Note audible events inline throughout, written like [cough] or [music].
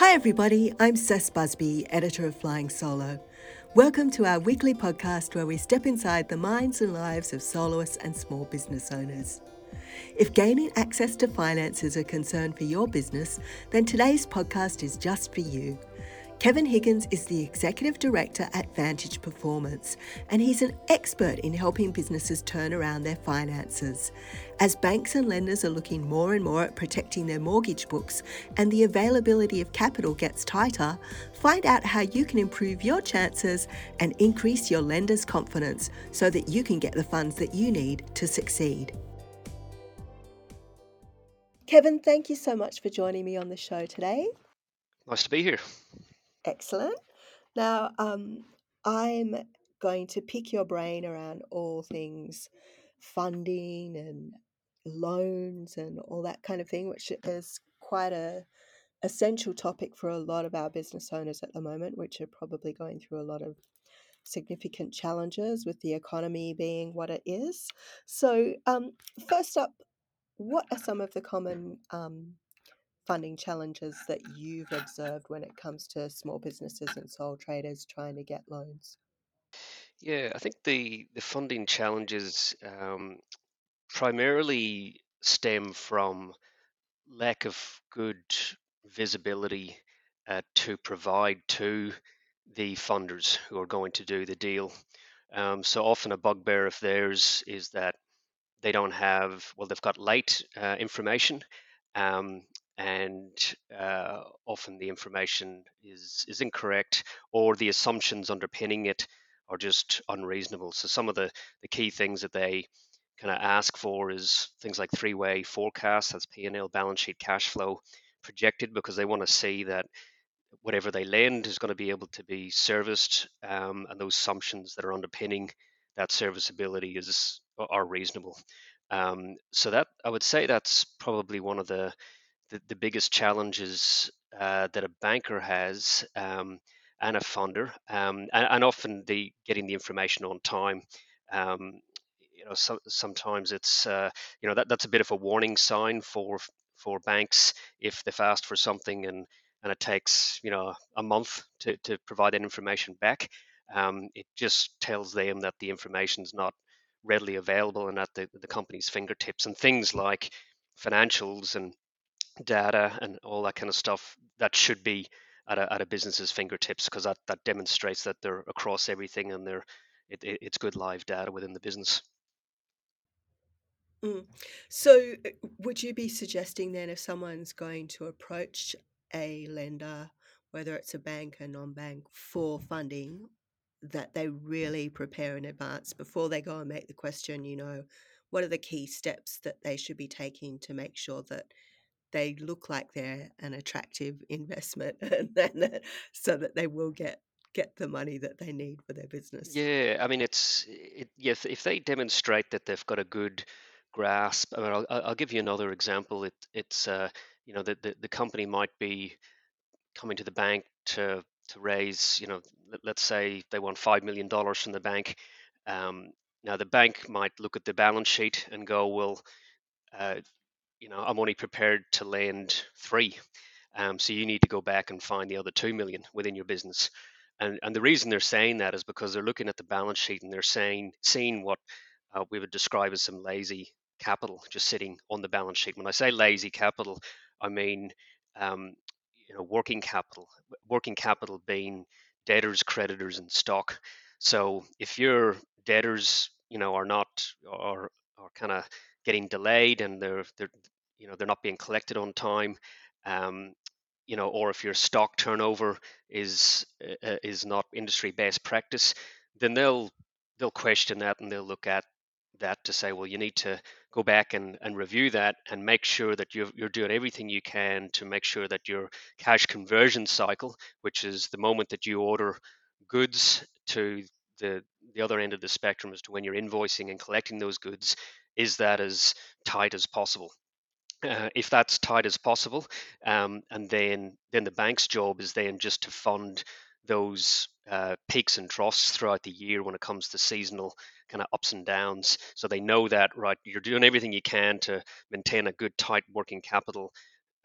Hi, everybody. I'm Cec Busby, editor of Flying Solo. Welcome to our weekly podcast where we step inside the minds and lives of soloists and small business owners. If gaining access to finance is a concern for your business, then today's podcast is just for you. Kevin Higgins is the Executive Director at Vantage Performance, and he's an expert in helping businesses turn around their finances. As banks and lenders are looking more and more at protecting their mortgage books and the availability of capital gets tighter, find out how you can improve your chances and increase your lender's confidence so that you can get the funds that you need to succeed. Kevin, thank you so much for joining me on the show today. Nice to be here. Excellent. Now, um, I'm going to pick your brain around all things funding and loans and all that kind of thing, which is quite a essential topic for a lot of our business owners at the moment, which are probably going through a lot of significant challenges with the economy being what it is. So, um, first up, what are some of the common um, funding challenges that you've observed when it comes to small businesses and sole traders trying to get loans? Yeah, I think the the funding challenges um, primarily stem from lack of good visibility uh, to provide to the funders who are going to do the deal. Um, so often a bugbear of theirs is that they don't have, well, they've got late uh, information um, and uh, often the information is is incorrect or the assumptions underpinning it are just unreasonable. So some of the the key things that they kind of ask for is things like three-way forecasts, that's P&L, balance sheet, cash flow projected, because they want to see that whatever they lend is going to be able to be serviced, um, and those assumptions that are underpinning that serviceability is are reasonable. Um, so that I would say that's probably one of the the, the biggest challenges uh, that a banker has um, and a funder, um, and, and, often the getting the information on time. Um, you know, so, sometimes it's uh, you know that that's a bit of a warning sign for for banks if they've asked for something and and it takes you know a month to, to provide that information back. Um, it just tells them that the information is not readily available and at the, the company's fingertips and things like financials and data and all that kind of stuff that should be at a, at a business's fingertips because that, that demonstrates that they're across everything and they're it, it, it's good live data within the business. Mm. So, uh, would you be suggesting then if someone's going to approach a lender, whether it's a bank or non bank, for funding, that they really prepare in advance before they go and make the question? You know, what are the key steps that they should be taking to make sure that they look like they're an attractive investment [laughs] and then so that they will get get the money that they need for their business. Yeah, I mean, it's it, if they demonstrate that they've got a good grasp. I mean, I'll, I'll give you another example. It, it's uh, you know the, the the company might be coming to the bank to to raise you know let, us say they want five million dollars from the bank. Um, now the bank might look at the balance sheet and go, well, uh, you know, I'm only prepared to lend three. Um, so you need to go back and find the other two million within your business. And and the reason they're saying that is because they're looking at the balance sheet and they're saying seeing what uh, we would describe as some lazy capital just sitting on the balance sheet. When I say lazy capital, I mean um, you know working capital. Working capital being debtors, creditors, and stock. So if your debtors, you know, are not or are kind of getting delayed and they're they're you know they're not being collected on time um, you know or if your stock turnover is uh, is not industry best practice then they'll they'll question that and they'll look at that to say well you need to go back and, and review that and make sure that you're, you're doing everything you can to make sure that your cash conversion cycle which is the moment that you order goods to the the other end of the spectrum as to when you're invoicing and collecting those goods is that as tight as possible uh, if that's tight as possible um, and then then the bank's job is then just to fund those uh, peaks and troughs throughout the year when it comes to seasonal kind of ups and downs so they know that right you're doing everything you can to maintain a good tight working capital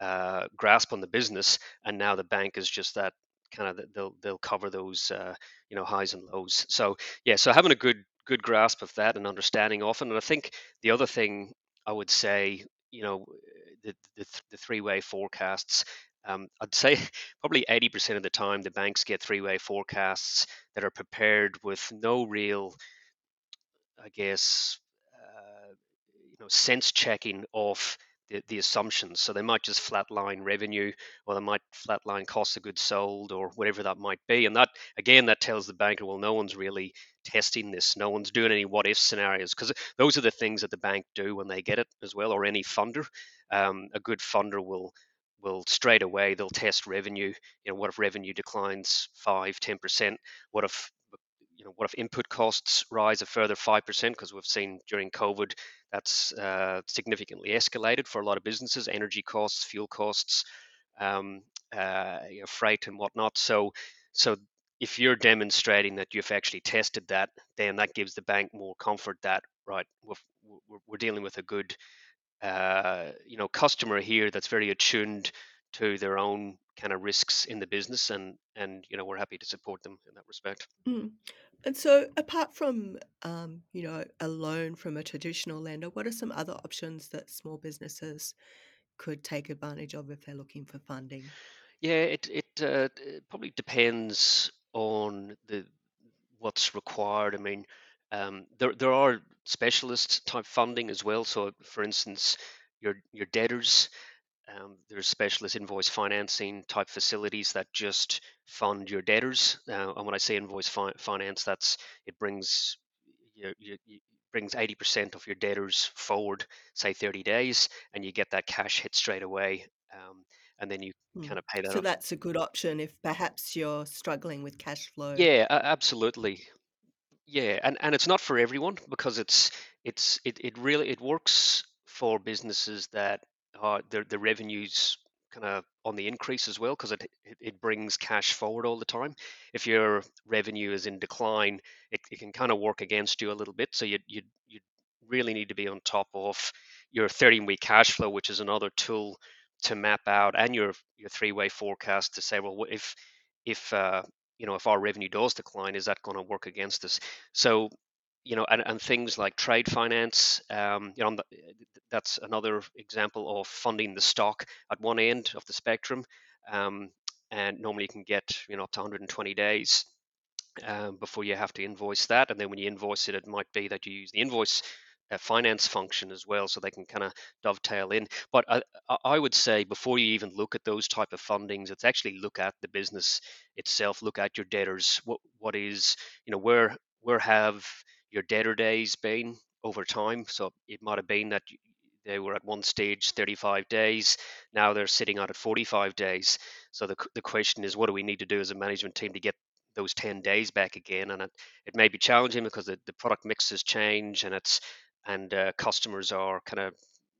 uh, grasp on the business, and now the bank is just that kind of they'll they'll cover those uh, you know highs and lows. So yeah, so having a good good grasp of that and understanding often, and I think the other thing I would say, you know, the the, the three way forecasts. Um, I'd say [laughs] probably 80% of the time the banks get three way forecasts that are prepared with no real, I guess, uh, you know, sense checking of the, the assumptions. So they might just flatline revenue, or they might flatline cost of goods sold, or whatever that might be. And that again, that tells the banker, well, no one's really testing this. No one's doing any what if scenarios because those are the things that the bank do when they get it as well, or any funder. Um, a good funder will will straight away they'll test revenue. You know, what if revenue declines five, ten percent? What if know, what if input costs rise a further five percent? Because we've seen during COVID that's uh, significantly escalated for a lot of businesses, energy costs, fuel costs, um, uh, you know, freight and whatnot. So, so if you're demonstrating that you've actually tested that, then that gives the bank more comfort that right, we're, we're dealing with a good, uh, you know, customer here that's very attuned to their own kind of risks in the business, and and you know we're happy to support them in that respect. Mm. And so, apart from um, you know a loan from a traditional lender, what are some other options that small businesses could take advantage of if they're looking for funding? Yeah, it it, uh, it probably depends on the what's required. I mean, um, there there are specialist type funding as well. So, for instance, your your debtors, um, there's specialist invoice financing type facilities that just fund your debtors. Uh, and when I say invoice fi- finance, that's it brings you, you, you brings 80% of your debtors forward, say 30 days, and you get that cash hit straight away. Um, and then you Hmm. kind of pay that So off. that's a good option if perhaps you're struggling with cash flow. Yeah, absolutely. Yeah, and and it's not for everyone because it's it's it, it really it works for businesses that are their the revenues kind of on the increase as well because it, it it brings cash forward all the time. If your revenue is in decline, it, it can kind of work against you a little bit. So you you you really need to be on top of your 13 week cash flow, which is another tool to map out and your your three way forecast to say, well, if if uh, you know if our revenue does decline, is that going to work against us? So, you know, and, and things like trade finance, um, you know, that's another example of funding the stock at one end of the spectrum. Um, and normally you can get, you know, up to 120 days um, before you have to invoice that. And then when you invoice it, it might be that you use the invoice uh, finance function as well, so they can kind of dovetail in. But I, I would say before you even look at those type of fundings, it's actually look at the business itself, look at your debtors. What what is you know where where have your debtor days been over time? So it might have been that they were at one stage 35 days now they're sitting out at 45 days so the, the question is what do we need to do as a management team to get those 10 days back again and it, it may be challenging because the, the product mixes change and it's and uh, customers are kind of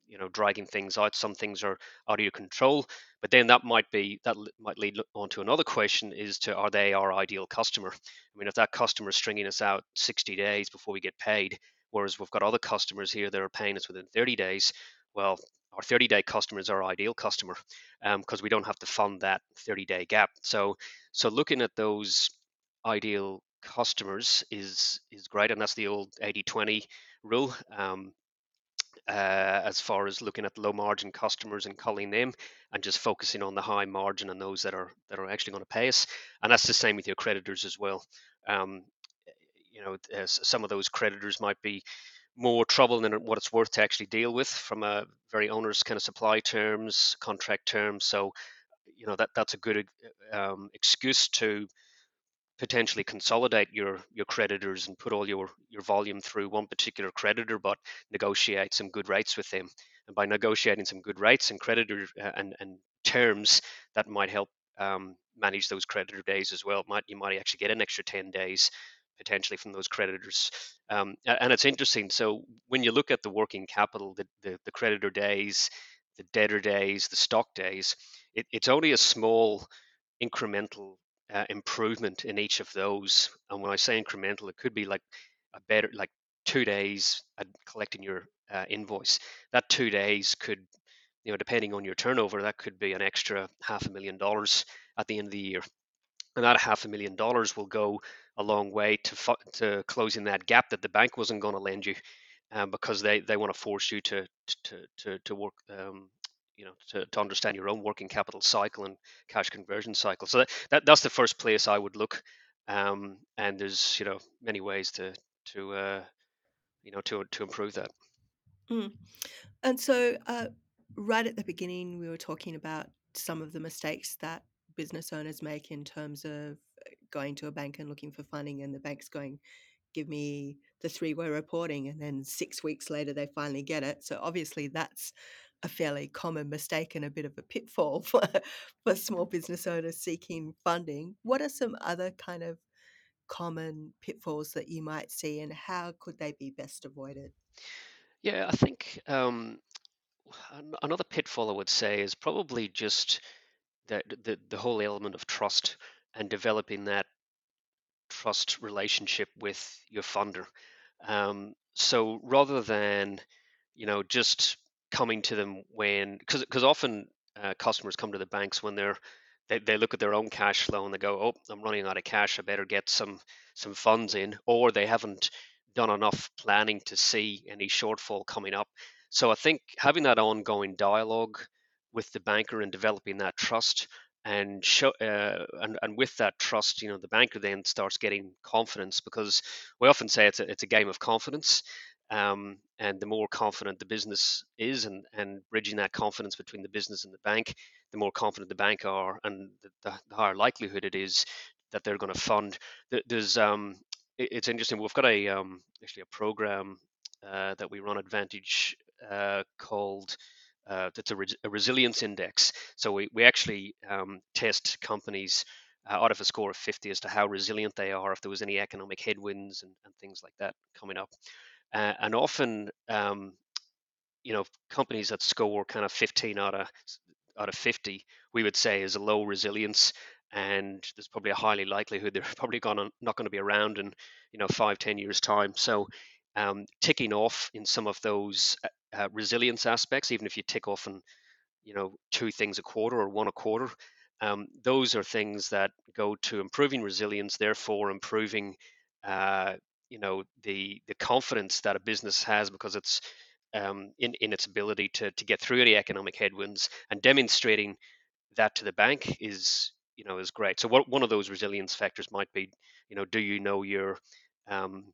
you know dragging things out some things are out of your control but then that might be that might lead on to another question is to are they our ideal customer? I mean if that customer is stringing us out 60 days before we get paid whereas we've got other customers here that are paying us within 30 days well our 30 day customers are our ideal customer because um, we don't have to fund that 30 day gap. So so looking at those ideal customers is is great and that's the old 80 20 rule um, uh, as far as looking at low margin customers and culling them and just focusing on the high margin and those that are that are actually going to pay us. And that's the same with your creditors as well. Um, you know some of those creditors might be more trouble than what it's worth to actually deal with from a very onerous kind of supply terms contract terms. So you know that that's a good um, excuse to potentially consolidate your your creditors and put all your your volume through one particular creditor but negotiate some good rates with them. And by negotiating some good rates and creditor uh, and and terms that might help um, manage those creditor days as well. Might you might actually get an extra 10 days potentially from those creditors. Um, and it's interesting. So when you look at the working capital the the, the creditor days the debtor days the stock days it, it's only a small incremental uh, improvement in each of those. And when I say incremental, it could be like a better, like two days at collecting your uh, invoice. That two days could, you know, depending on your turnover, that could be an extra half a million dollars at the end of the year. And that half a million dollars will go a long way to to closing that gap that the bank wasn't going to lend you, um, because they, they want to force you to to to, to work um, you know to, to understand your own working capital cycle and cash conversion cycle. So that, that that's the first place I would look. Um, and there's you know many ways to to uh, you know to to improve that. Mm. And so, uh, right at the beginning, we were talking about some of the mistakes that business owners make in terms of going to a bank and looking for funding, and the bank's going, "Give me the three-way reporting," and then six weeks later they finally get it. So obviously, that's a fairly common mistake and a bit of a pitfall [laughs] for for small business owners seeking funding. What are some other kind of common pitfalls that you might see, and how could they be best avoided? Yeah, I think um, another pitfall I would say is probably just that the the whole element of trust and developing that trust relationship with your funder. Um, so rather than you know just coming to them when because because often uh, customers come to the banks when they're they, they look at their own cash flow and they go oh i'm running out of cash i better get some some funds in or they haven't done enough planning to see any shortfall coming up. So i think having that ongoing dialogue with the banker and developing that trust and show uh, and, and with that trust you know the banker then starts getting confidence because we often say it's a, it's a game of confidence um, and the more confident the business is and, and bridging that confidence between the business and the bank the more confident the bank are and the, the higher likelihood it is that they're going to fund there's um, it's interesting we've got a um, actually a program uh, that we run at Vantage uh, called uh, that's a, a, resilience index. So we, we actually um, test companies uh, out of a score of 50 as to how resilient they are if there was any economic headwinds and, and things like that coming up uh, and often, um, you know, companies that score kind of 15 out of out of 50, we would say is a low resilience, and there's probably a highly likelihood [laughs] they're probably gonna not going to be around in you know five, ten years time. So um, ticking off in some of those uh, uh resilience aspects, even if you tick off in you know two things a quarter or one a quarter, um, those are things that go to improving resilience, therefore improving uh, you know the the confidence that a business has because it's um, in in its ability to to get through any economic headwinds and demonstrating that to the bank is you know is great. So what, one of those resilience factors might be you know do you know your um,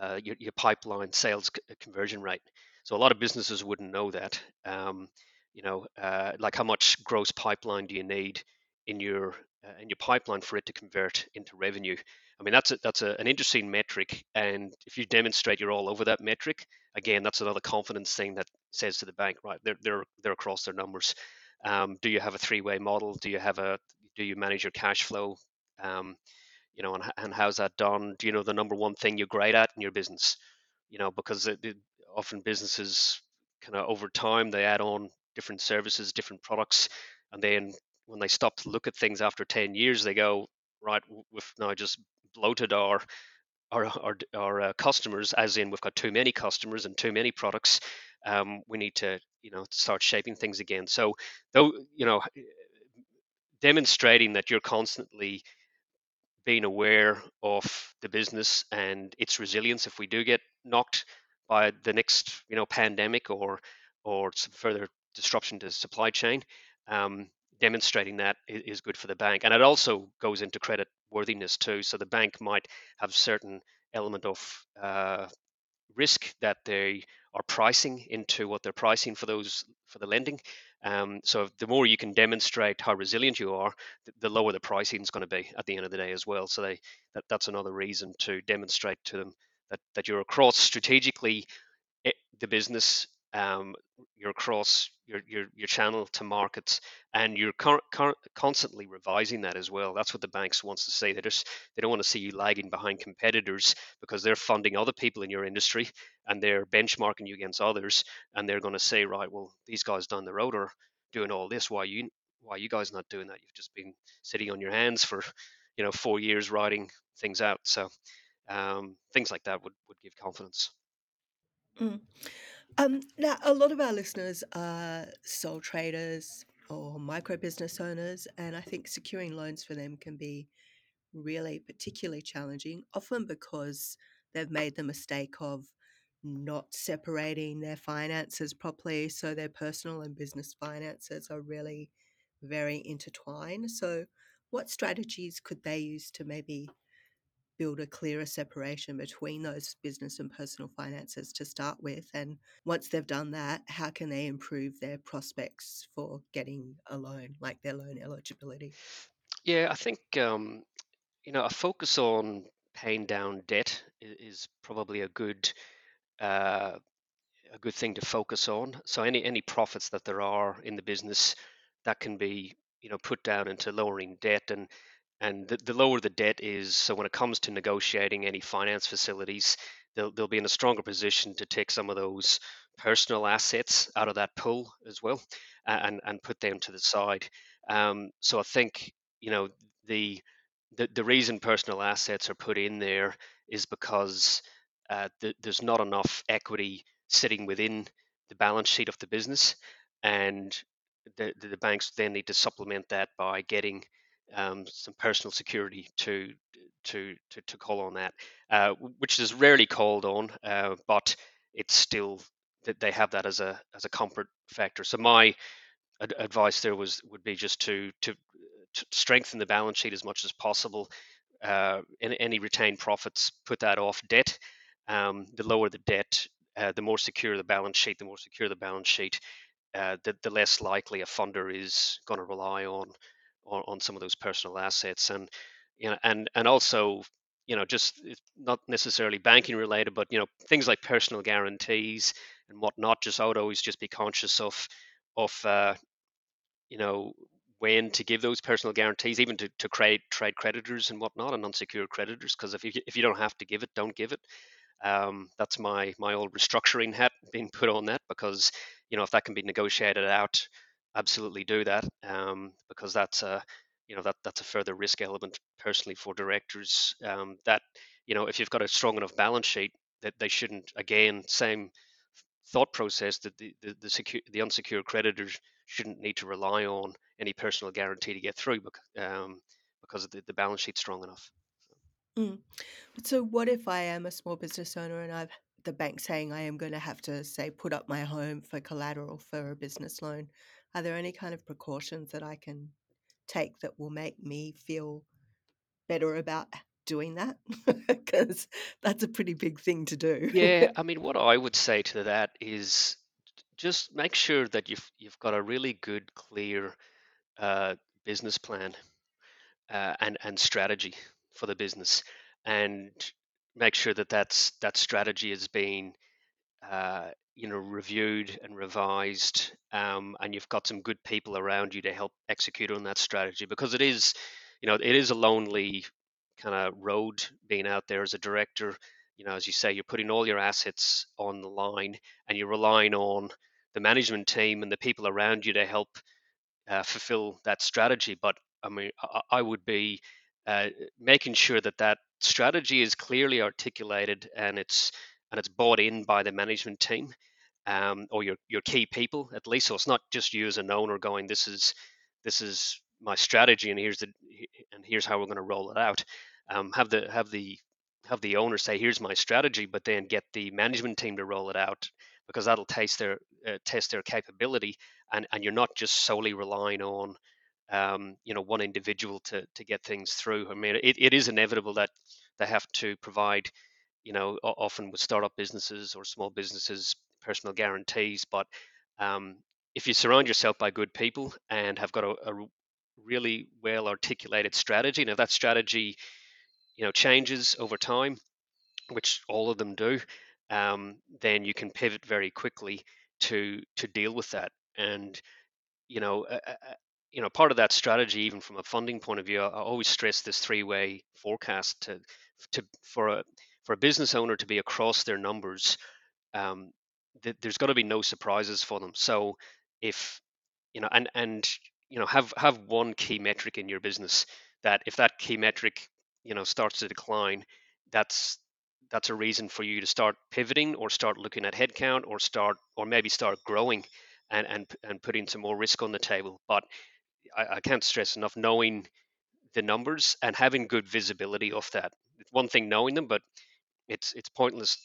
uh, your, your pipeline sales conversion rate? So a lot of businesses wouldn't know that. Um, you know, uh, like how much gross pipeline do you need in your uh, in your pipeline for it to convert into revenue? I mean, that's a, that's a, an interesting metric, and if you demonstrate you're all over that metric, again, that's another confidence thing that says to the bank, right? They're they're they're across their numbers. Um, do you have a three-way model? Do you have a do you manage your cash flow? Um, you know, and, and how's that done? Do you know the number one thing you're great at in your business? You know, because it, it, often businesses kind of over time they add on different services, different products, and then when they stop to look at things after 10 years, they go, right, we've now just bloated our our our, our uh, customers, as in we've got too many customers and too many products. Um, we need to you know start shaping things again. So though you know demonstrating that you're constantly being aware of the business and its resilience if we do get knocked by the next you know pandemic or or some further disruption to supply chain um, demonstrating that is good for the bank and it also goes into credit worthiness too. So the bank might have certain element of uh, risk that they are pricing into what they're pricing for those for the lending. Um, so the more you can demonstrate how resilient you are the, lower the pricing is going to be at the end of the day as well. So they that, that's another reason to demonstrate to them that, that you're across strategically eh, the business um, you're across your, your your channel to markets and you're constantly revising that as well. That's what the banks wants to say they just they don't want to see you lagging behind competitors because they're funding other people in your industry and they're benchmarking you against others and they're going to say right well these guys down the road are doing all this. Why you why you guys not doing that? You've just been sitting on your hands for you know four years writing things out. So um, things like that would would give confidence. Mm. Um, now, a lot of our listeners are sole traders or micro business owners, and I think securing loans for them can be really particularly challenging, often because they've made the mistake of not separating their finances properly. So their personal and business finances are really very intertwined. So, what strategies could they use to maybe build a clearer separation between those business and personal finances to start with? And once they've done that, how can they improve their prospects for getting a loan, like their loan eligibility? Yeah, I think um, you know a focus on paying down debt is probably a good uh, a good thing to focus on. So any any profits that there are in the business that can be you know put down into lowering debt and and the, the lower the debt is, so when it comes to negotiating any finance facilities, they'll they'll be in a stronger position to take some of those personal assets out of that pool as well, and and put them to the side. Um, so I think you know the the the reason personal assets are put in there is because uh, th- there's not enough equity sitting within the balance sheet of the business, and the, the the banks then need to supplement that by getting um, some personal security to to to, to call on that, uh, which is rarely called on, uh, but it's still that they have that as a as a comfort factor. So my ad- advice there was would be just to to to strengthen the balance sheet as much as possible. Uh, any, any retained profits, put that off debt. Um, the lower the debt, uh, the more secure the balance sheet. The more secure the balance sheet, uh, the, the less likely a funder is going to rely on, on on some of those personal assets. And you know, and and also, you know, just not necessarily banking related, but you know, things like personal guarantees and whatnot. Just I would always just be conscious of of uh, you know when to give those personal guarantees, even to, to trade trade creditors and whatnot, and unsecured creditors. Because if you if you don't have to give it, don't give it. Um, that's my my old restructuring hat being put on that because you know if that can be negotiated out, absolutely do that um, because that's a you know that that's a further risk element personally for directors. Um, that you know if you've got a strong enough balance sheet that they shouldn't again same thought process that the the the, secure, the unsecured creditors shouldn't need to rely on any personal guarantee to get through because um, because the, the balance sheet's strong enough. Mm. So, what if I am a small business owner and I've the bank saying I am going to have to say put up my home for collateral for a business loan? Are there any kind of precautions that I can take that will make me feel better about doing that? [laughs] Because that's a pretty big thing to do. Yeah, [laughs] I mean, what I would say to that is just make sure that you've you've got a really good, clear uh, business plan uh, and and strategy for the business, and make sure that that's that strategy is being uh, you know reviewed and revised, um, and you've got some good people around you to help execute on that strategy because it is, you know, it is a lonely kind of road being out there as a director. You know, as you say, you're putting all your assets on the line, and you're relying on the management team and the people around you to help uh, fulfill that strategy. But I mean, I, I would be uh, making sure that that strategy is clearly articulated and it's and it's bought in by the management team um, or your your key people at least. So it's not just you as an owner going, this is this is my strategy and here's the and here's how we're going to roll it out. Um, have the have the have the owner say here's my strategy, but then get the management team to roll it out because that'll test their uh, test their capability and and you're not just solely relying on um, you know one individual to to get things through. I mean, it, it is inevitable that they have to provide, you know, often with startup businesses or small businesses, personal guarantees. But um, if you surround yourself by good people and have got a, a really well articulated strategy, now that strategy, you know, changes over time, which all of them do, um, then you can pivot very quickly to to deal with that. And you know, uh, you know, part of that strategy, even from a funding point of view, I always stress this three-way forecast to, to for a for a business owner to be across their numbers. Um, th- there's got to be no surprises for them. So if you know, and and you know, have have one key metric in your business that if that key metric you know starts to decline, that's that's a reason for you to start pivoting or start looking at headcount or start or maybe start growing and and and putting some more risk on the table. But I, I can't stress enough knowing the numbers and having good visibility of that. One thing knowing them, but it's it's pointless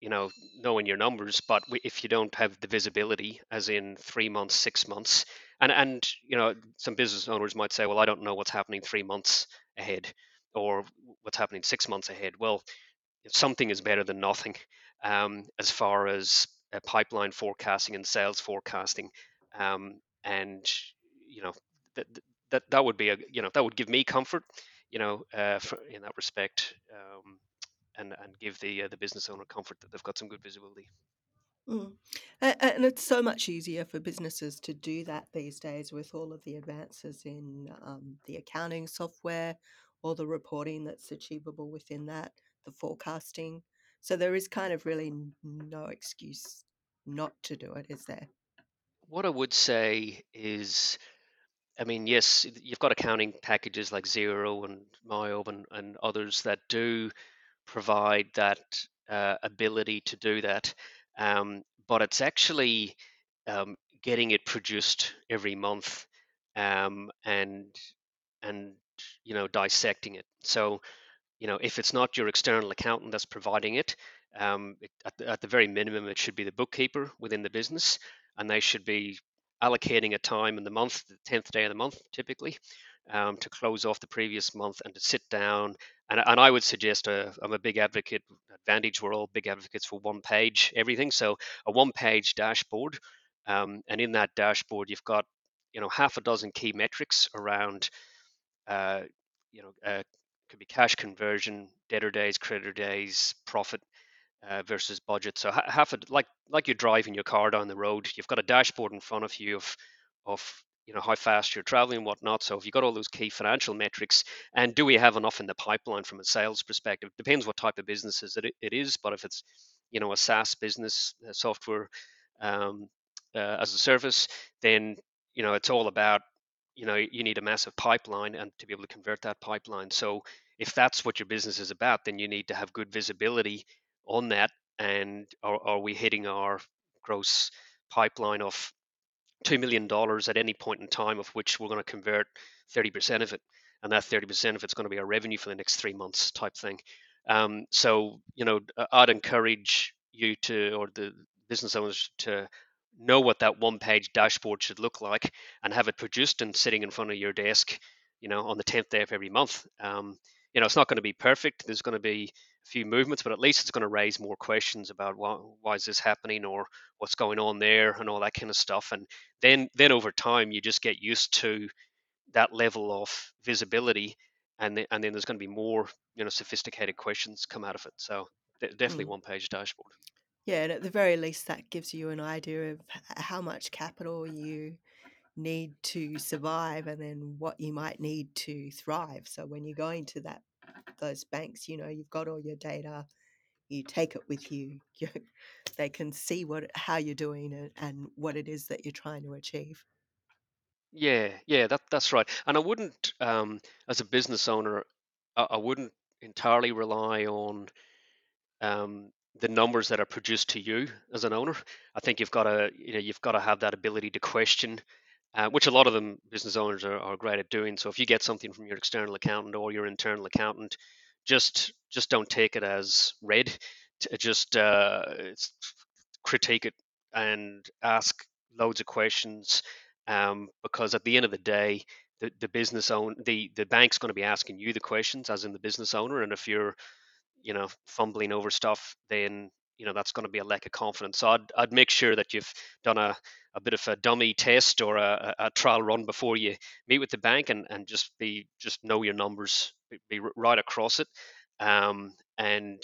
you know knowing your numbers but if you don't have the visibility as in three months six months and and you know some business owners might say well i don't know what's happening three months ahead or what's happening six months ahead. Well something is better than nothing um, as far as uh, pipeline forecasting and sales forecasting um, and you know that, that that would be a you know that would give me comfort you know uh, for, in that respect um, and and give the uh, the business owner comfort that they've got some good visibility. Mm. And it's so much easier for businesses to do that these days with all of the advances in um, the accounting software, all the reporting that's achievable within that, the forecasting. So there is kind of really no excuse not to do it, is there? What I would say is, I mean, yes, you've got accounting packages like Xero and MYOB and, and others that do provide that uh, ability to do that. Um, but it's actually um, getting it produced every month um, and and you know dissecting it. So you know if it's not your external accountant that's providing it, um, it at, the, at the very minimum it should be the bookkeeper within the business, and they should be allocating a time in the month, the tenth day of the month, typically, um, to close off the previous month and to sit down. And, and I would suggest i uh, I'm a big advocate. At Vantage, we're all big advocates for one page everything. So a one page dashboard, um, and in that dashboard you've got you know half a dozen key metrics around uh, you know uh, could be cash conversion, debtor days, creditor days, profit, uh, versus budget. So half a like like you're driving your car down the road, you've got a dashboard in front of you of of you know how fast you're traveling and whatnot. So if you've got all those key financial metrics, and do we have enough in the pipeline from a sales perspective? Depends what type of businesses it, it is, but if it's you know a SaaS business, a software um, uh, as a service, then you know it's all about you know you need a massive pipeline and to be able to convert that pipeline. So if that's what your business is about, then you need to have good visibility on that. And are, are we hitting our gross pipeline of $2 million at any point in time, of which we're going to convert 30% of it. And that 30% of it's going to be our revenue for the next three months type thing. Um, so, you know, I'd encourage you to, or the business owners to know what that one page dashboard should look like and have it produced and sitting in front of your desk, you know, on the 10th day of every month. Um, you know, it's not going to be perfect. There's going to be few movements, but at least it's going to raise more questions about why, why is this happening or what's going on there and all that kind of stuff. And then, then over time, you just get used to that level of visibility, and then, and then there's going to be more, you know, sophisticated questions come out of it. So definitely mm. one page dashboard. Yeah, and at the very least, that gives you an idea of how much capital you need to survive and then what you might need to thrive. So when you're going to that those banks, you know, you've got all your data, you take it with you. [laughs] you they can see what how you're doing and, and what it is that you're trying to achieve. Yeah, yeah, that that's right. And I wouldn't, um, as a business owner, I, I wouldn't entirely rely on um, the numbers that are produced to you as an owner. I think you've got to, you know, you've got to have that ability to question uh, which a lot of them business owners are, are great at doing. So if you get something from your external accountant or your internal accountant, just just don't take it as read. Just uh, critique it and ask loads of questions um, because at the end of the day, the, the business own the the bank's going to be asking you the questions as in the business owner, and if you're you know fumbling over stuff, then you know that's going to be a lack of confidence. So I'd I'd make sure that you've done a a bit of a dummy test or a, a, trial run before you meet with the bank and, and just be just know your numbers be, right across it um, and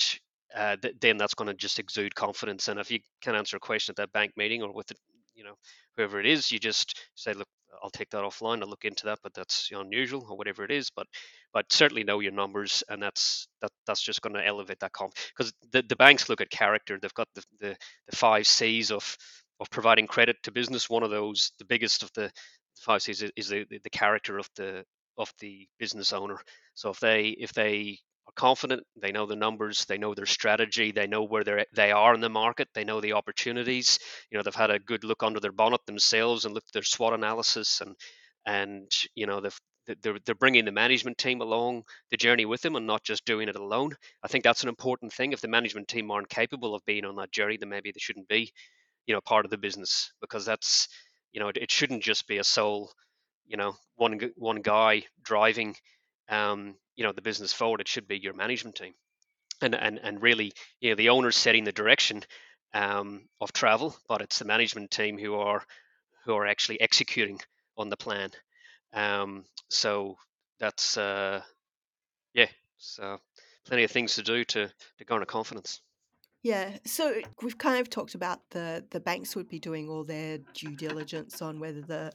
uh, th- then that's going to just exude confidence and if you can answer a question at that bank meeting or with the, you know whoever it is you just say look I'll take that offline. I'll look into that, but that's unusual or whatever it is. But but certainly know your numbers, and that's that that's just going to elevate that comp because the, the banks look at character. They've got the, the the five C's of of providing credit to business. One of those, the biggest of the five C's, is the, the character of the of the business owner. So if they if they are confident. They know the numbers. They know their strategy. They know where they they are in the market. They know the opportunities. You know, they've had a good look under their bonnet themselves and looked at their SWOT analysis and and you know they've they're, they're bringing the management team along the journey with them and not just doing it alone. I think that's an important thing. If the management team aren't capable of being on that journey, then maybe they shouldn't be, you know, part of the business because that's, you know, it, it shouldn't just be a sole, you know, one one guy driving um, you know the business forward. It should be your management team, and and and really, you know, the owners setting the direction um, of travel, but it's the management team who are who are actually executing on the plan. Um, so that's uh, yeah, so plenty of things to do to to garner confidence. Yeah, so we've kind of talked about the the banks would be doing all their due diligence on whether the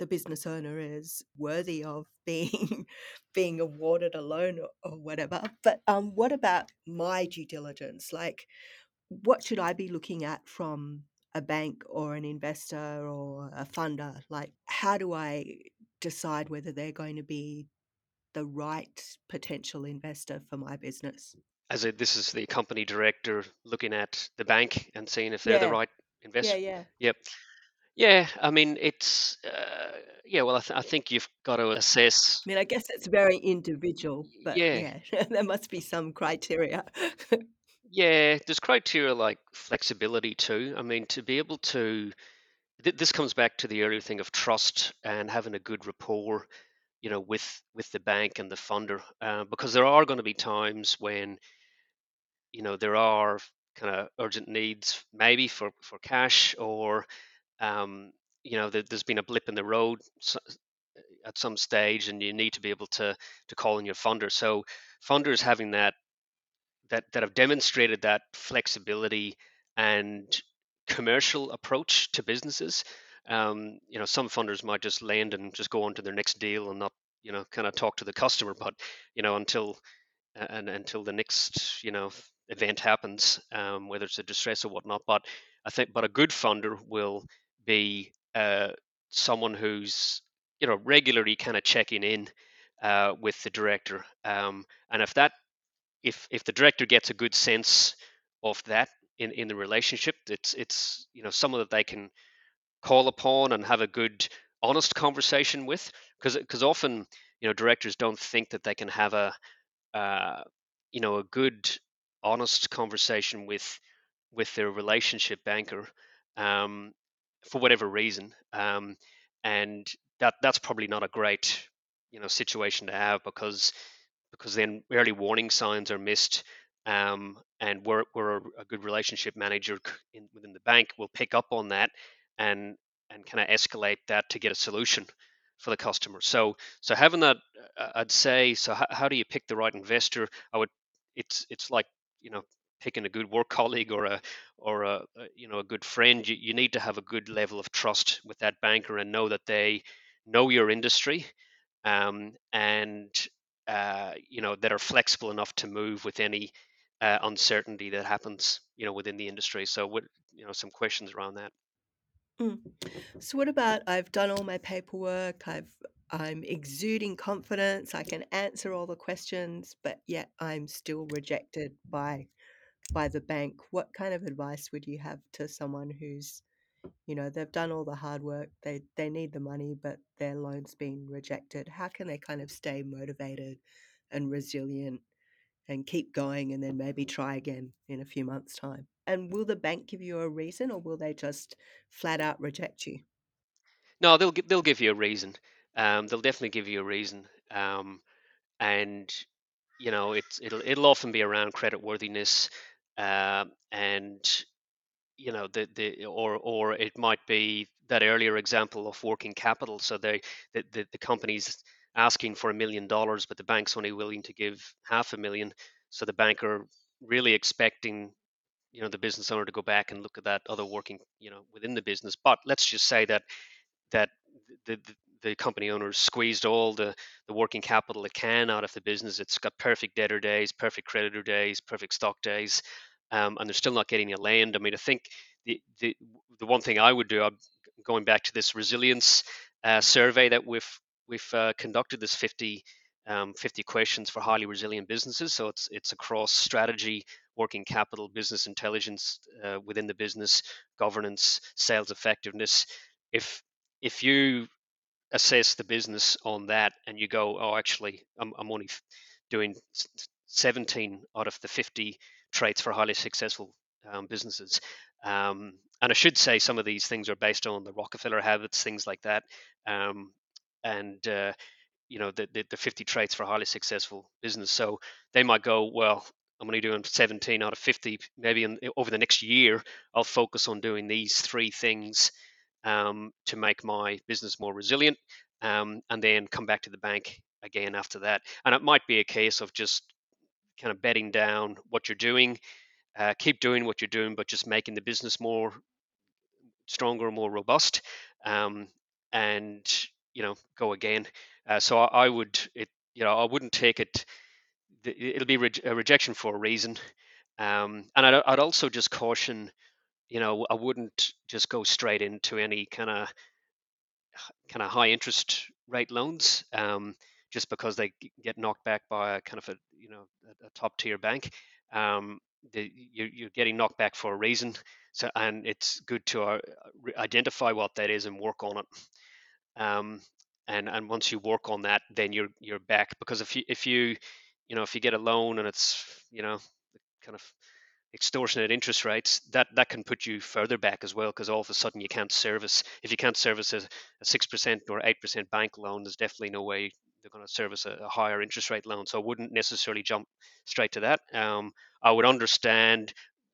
the business owner is worthy of being [laughs] being awarded a loan or, or whatever. But um, what about my due diligence? Like, what should I be looking at from a bank or an investor or a funder? Like, how do I decide whether they're going to be the right potential investor for my business? As a, this is the company director looking at the bank and seeing if they're yeah. the right investor. Yeah, yeah. Yep. Yeah, I mean, it's uh, yeah. Well, I, th- I think you've got to assess. I mean, I guess it's very individual, but yeah, yeah [laughs] there must be some criteria. [laughs] yeah, there's criteria like flexibility too. I mean, to be able to, th- this comes back to the earlier thing of trust and having a good rapport, you know, with with the bank and the funder, uh, because there are going to be times when, you know, there are kind of urgent needs, maybe for for cash or um, you know, there's been a blip in the road at some stage, and you need to be able to to call in your funder. So funders having that that that have demonstrated that flexibility and commercial approach to businesses. Um, you know, some funders might just land and just go on to their next deal and not, you know, kind of talk to the customer. But you know, until and until the next, you know, event happens, um, whether it's a distress or whatnot. But I think, but a good funder will be uh, someone who's you know regularly kind of checking in uh, with the director, um, and if that if if the director gets a good sense of that in in the relationship, it's it's you know someone that they can call upon and have a good honest conversation with because because often you know directors don't think that they can have a uh, you know a good honest conversation with with their relationship banker um, for whatever reason, um, and that that's probably not a great you know situation to have because because then early warning signs are missed. Um, and we're, we're a good relationship manager in, within the bank will pick up on that and and kind of escalate that to get a solution for the customer. So so having that, uh, I'd say. So how, how do you pick the right investor? I would. It's it's like you know picking a good work colleague or a or a, you know a good friend you, you need to have a good level of trust with that banker and know that they know your industry um, and uh, you know that are flexible enough to move with any uh, uncertainty that happens you know within the industry so what you know some questions around that mm. so what about i've done all my paperwork i've i'm exuding confidence i can answer all the questions but yet i'm still rejected by by the bank, what kind of advice would you have to someone who's, you know, they've done all the hard work, they they need the money, but their loan's been rejected? How can they kind of stay motivated and resilient and keep going and then maybe try again in a few months' time? And will the bank give you a reason or will they just flat out reject you? No, they'll they'll give you a reason. Um, they'll definitely give you a reason. Um, and you know, it's it'll it'll often be around credit worthiness uh, and you know the the or or it might be that earlier example of working capital. So they the the, the company's asking for a million dollars, but the bank's only willing to give half a million. So the bank are really expecting you know the business owner to go back and look at that other working you know within the business. But let's just say that that the, the the company owners squeezed all the, the working capital it can out of the business. It's got perfect debtor days, perfect creditor days, perfect stock days um, and they're still not getting a land. I mean, I think the, the the one thing I would do, I'm going back to this resilience uh, survey that we've we've uh, conducted, this 50 um, 50 questions for highly resilient businesses. So it's it's across strategy, working capital, business intelligence uh, within the business, governance, sales effectiveness. If if you assess the business on that and you go, oh, actually, I'm, I'm only doing 17 out of the 50 traits for highly successful um, businesses. Um, and I should say some of these things are based on the Rockefeller habits, things like that. Um, and uh, you know the, the, the 50 traits for highly successful business. So they might go, well, I'm only doing 17 out of 50. Maybe in, over the next year, I'll focus on doing these three things um, to make my business more resilient, um, and then come back to the bank again after that. And it might be a case of just kind of bedding down what you're doing, uh, keep doing what you're doing, but just making the business more stronger, more robust, um, and you know go again. Uh, so I, I, would it you know I wouldn't take it. It'll be re- a rejection for a reason, um, and I'd, I'd also just caution. You know, I wouldn't just go straight into any kind of kind of high interest rate loans. Um, just because they get knocked back by a kind of a you know a, a top tier bank. Um, the, you're, you're, getting knocked back for a reason. So and it's good to uh, identify what that is and work on it. Um, and and once you work on that, then you're you're back because if you if you you know if you get a loan and it's you know kind of extortionate interest rates, that that can put you further back as well because all of a sudden you can't service if you can't service a six percent or eight percent bank loan, there's definitely no way they're going to service a, a, higher interest rate loan. So I wouldn't necessarily jump straight to that. Um, I would understand,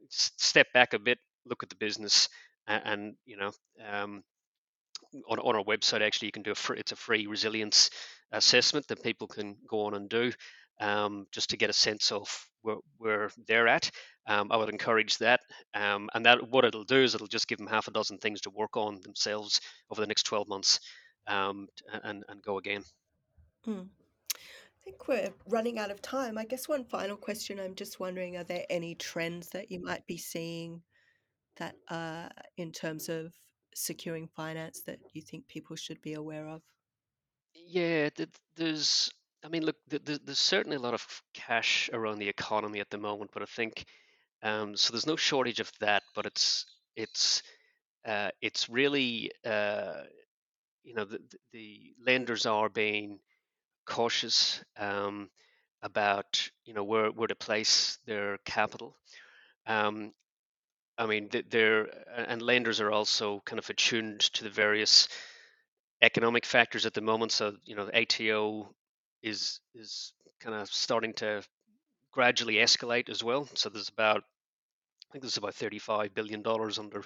step back a bit, look at the business, and, and you know, um, on, on our website actually you can do a free, it's a free resilience assessment that people can go on and do um, just to get a sense of where, where they're at. Um, I would encourage that, um, and that what it'll do is it'll just give them half a dozen things to work on themselves over the next 12 months, um, and and go again. Mm. I think we're running out of time. I guess one final question. I'm just wondering, are there any trends that you might be seeing that uh, in terms of securing finance that you think people should be aware of? Yeah, there's. I mean, look, there's certainly a lot of cash around the economy at the moment, but I think um, so. There's no shortage of that, but it's it's uh, it's really uh, you know the, the lenders are being cautious um, about you know where where to place their capital. Um, I mean, they're and lenders are also kind of attuned to the various economic factors at the moment. So you know, the ATO is is kind of starting to gradually escalate as well. So there's about I think there's about 35 billion dollars under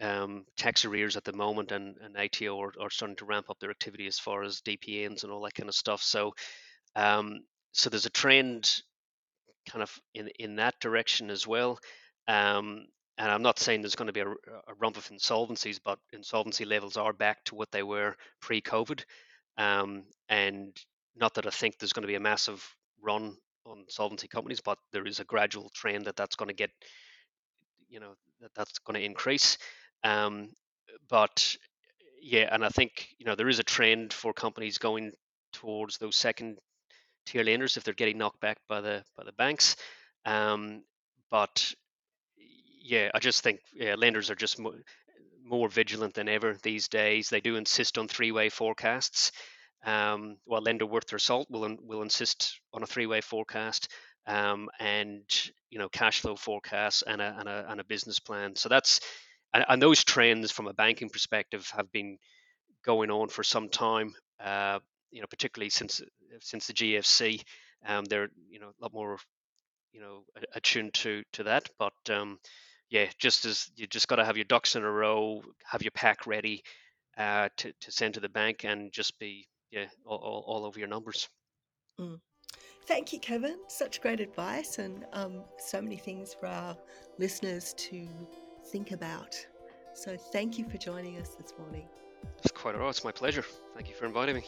um, tax arrears at the moment, and, and ATO are, are, starting to ramp up their activity as far as DPNs and all that kind of stuff. So, um, so there's a trend kind of in in that direction as well. Um, and I'm not saying there's going to be a, a, rump of insolvencies, but insolvency levels are back to what they were pre-COVID. Um, and not that I think there's going to be a massive run on solvency companies, but there is a gradual trend that that's going to get, you know, that that's going to increase. Um, but yeah, and I think you know there is a trend for companies going towards those second tier lenders if they're getting knocked back by the by the banks. Um, but yeah, I just think yeah, lenders are just more, more vigilant than ever these days. They do insist on three-way forecasts. Um, while lender worth their salt will will insist on a three-way forecast um, and you know cash flow forecasts and a, and a and a business plan. So that's and, and those trends from a banking perspective have been going on for some time. Uh, you know, particularly since since the GFC, um, they're you know a lot more you know attuned to to that. But um, yeah, just as you just got to have your ducks in a row, have your pack ready uh, to to send to the bank, and just be yeah all, all, all over your numbers. Mm. Thank you, Kevin. Such great advice, and um, so many things for our listeners to think about. So thank you for joining us this morning. It's quite all right. It's my pleasure. Thank you for inviting me.